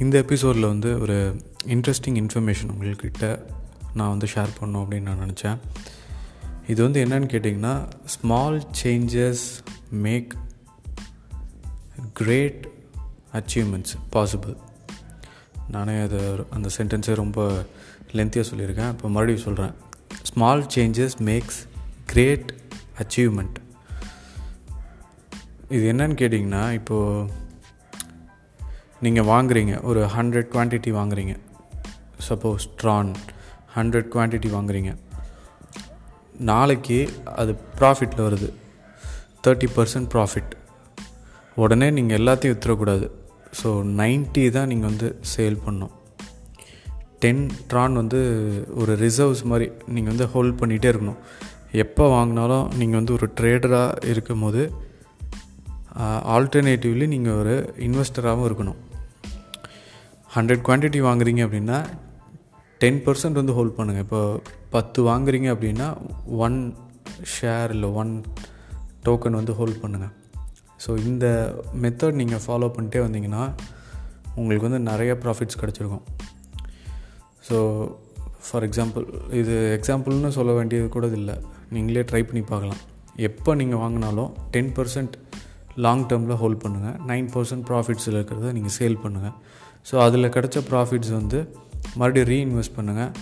இந்த எபிசோடில் வந்து ஒரு இன்ட்ரெஸ்டிங் இன்ஃபர்மேஷன் உங்கள்கிட்ட நான் வந்து ஷேர் பண்ணும் அப்படின்னு நான் நினச்சேன். இது வந்து என்னன்னு கேட்டிங்கன்னா small changes make great achievements possible நானே அதை அந்த சென்டென்ஸே ரொம்ப லென்த்தியாக சொல்லியிருக்கேன். இப்போ மறுபடியும் சொல்கிறேன் small changes makes great achievement இது என்னன்னு கேட்டிங்கன்னா இப்போது நீங்கள் வாங்குறீங்க ஒரு ஹண்ட்ரட் குவான்டிட்டி வாங்குறீங்க. சப்போஸ் ட்ரான் ஹண்ட்ரட் குவான்டிட்டி வாங்குறீங்க. நாளைக்கு அது ப்ராஃபிட்டில் வருது. தேர்ட்டி பர்சன்ட் ப்ராஃபிட் உடனே நீங்கள் எல்லாத்தையும் விற்றுறக்கூடாது ஸோ நைன்ட்டி தான் நீங்கள் வந்து சேல் பண்ணணும். டென் ட்ரான் வந்து ஒரு ரிசர்வ்ஸ் மாதிரி நீங்கள் வந்து ஹோல்ட் பண்ணிகிட்டே இருக்கணும். எப்போ வாங்கினாலும் நீங்கள் வந்து ஒரு ட்ரேடராக இருக்கும் போது ஆல்டர்னேட்டிவ்லி நீங்கள் ஒரு இன்வெஸ்டராகவும் இருக்கணும். ஹண்ட்ரட் குவான்டிட்டி வாங்குறீங்க அப்படின்னா டென் பர்சன்ட் வந்து ஹோல்ட் பண்ணுங்கள் இப்போ பத்து வாங்குறீங்க அப்படின்னா ஒன் ஷேர் இல்லை ஒன் டோக்கன் வந்து ஹோல்ட் பண்ணுங்கள் ஸோ இந்த மெத்தட் நீங்கள் ஃபாலோ பண்ணிட்டே வந்தீங்கன்னா உங்களுக்கு வந்து நிறைய ப்ராஃபிட்ஸ் கிடச்சிருக்கும். ஸோ ஃபார் எக்ஸாம்பிள் இது எக்ஸாம்பிள்னு சொல்ல வேண்டியது கூட இல்லை. நீங்களே ட்ரை பண்ணி பார்க்கலாம். எப்போ நீங்கள் வாங்கினாலும் டென் பர்சன்ட் லாங் டேர்மில் ஹோல்ட் பண்ணுங்கள் நைன் பர்சன்ட் ப்ராஃபிட்ஸில் இருக்கிறத நீங்கள் சேல் பண்ணுங்கள் ஸோ அதில் கிடச்ச ப்ராஃபிட்ஸ் வந்து மறுபடியும் ரீஇன்வெஸ்ட் பண்ணுங்கள்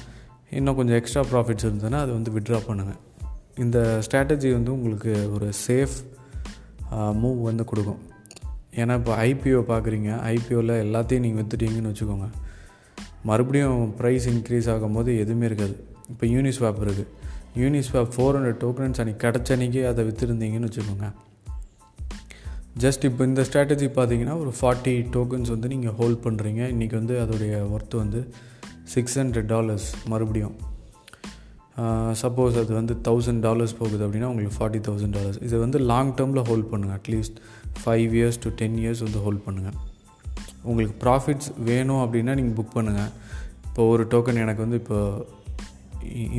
இன்னும் கொஞ்சம் எக்ஸ்ட்ரா ப்ராஃபிட்ஸ் இருந்ததுன்னா அது வந்து விட்ரா பண்ணுங்கள் இந்த ஸ்ட்ராட்டஜி வந்து உங்களுக்கு ஒரு சேஃப் மூவ் வந்து கொடுக்கும். ஏன்னா இப்போ ஐபிஓ பார்க்குறீங்க ஐபிஓவில் எல்லாத்தையும் நீங்கள் விற்றுட்டீங்கன்னு வச்சுக்கோங்க. மறுபடியும் ப்ரைஸ் இன்க்ரீஸ் ஆகும்போது எதுவுமே இருக்காது. இப்போ யூனிஸ்வாப் இருக்குது யூனிஸ்வாப் ஃபோர் ஹண்ட்ரட் டோக்கன்ஸ் அன்றைக்கி கிடச்ச அன்றைக்கி அதை விற்றுருந்தீங்கன்னு வச்சுக்கோங்க. ஜஸ்ட் இப்போ இந்த ஸ்ட்ராட்டஜி பார்த்தீங்கன்னா ஒரு ஃபார்ட்டி டோக்கன்ஸ் வந்து நீங்கள் ஹோல்ட் பண்ணுறீங்க இன்றைக்கி வந்து அதோடைய ஒர்த்து வந்து சிக்ஸ் ஹண்ட்ரட் டாலர்ஸ் மறுபடியும். சப்போஸ் அது வந்து தௌசண்ட் டாலர்ஸ் போகுது அப்படின்னா உங்களுக்கு ஃபார்ட்டி தௌசண்ட் டாலர்ஸ் இதை வந்து லாங் டேர்மில் ஹோல்ட் பண்ணுங்கள் at least five years to ten years வந்து ஹோல்ட் பண்ணுங்கள் உங்களுக்கு ப்ராஃபிட்ஸ் வேணும் அப்படின்னா நீங்கள் புக் பண்ணுங்கள் இப்போ ஒரு டோக்கன் எனக்கு வந்து இப்போ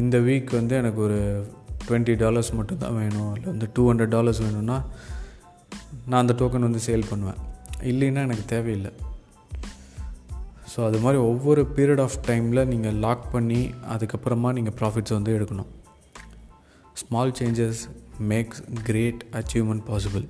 இந்த வீக் வந்து எனக்கு ஒரு டுவெண்ட்டி டாலர்ஸ் மட்டும் தான் வேணும். இல்லை வந்து டூ ஹண்ட்ரட் டாலர்ஸ் வேணும்னா நான் அந்த டோக்கன் வந்து சேல் பண்ணுவேன். இல்லைன்னா எனக்கு தேவையில்லை. ஸோ அது மாதிரி ஒவ்வொரு பீரியட் ஆஃப் டைமில் நீங்கள் லாக் பண்ணி அதுக்கப்புறமா நீங்கள் ப்ராஃபிட்ஸ் வந்து எடுக்கணும். Small changes makes great achievement possible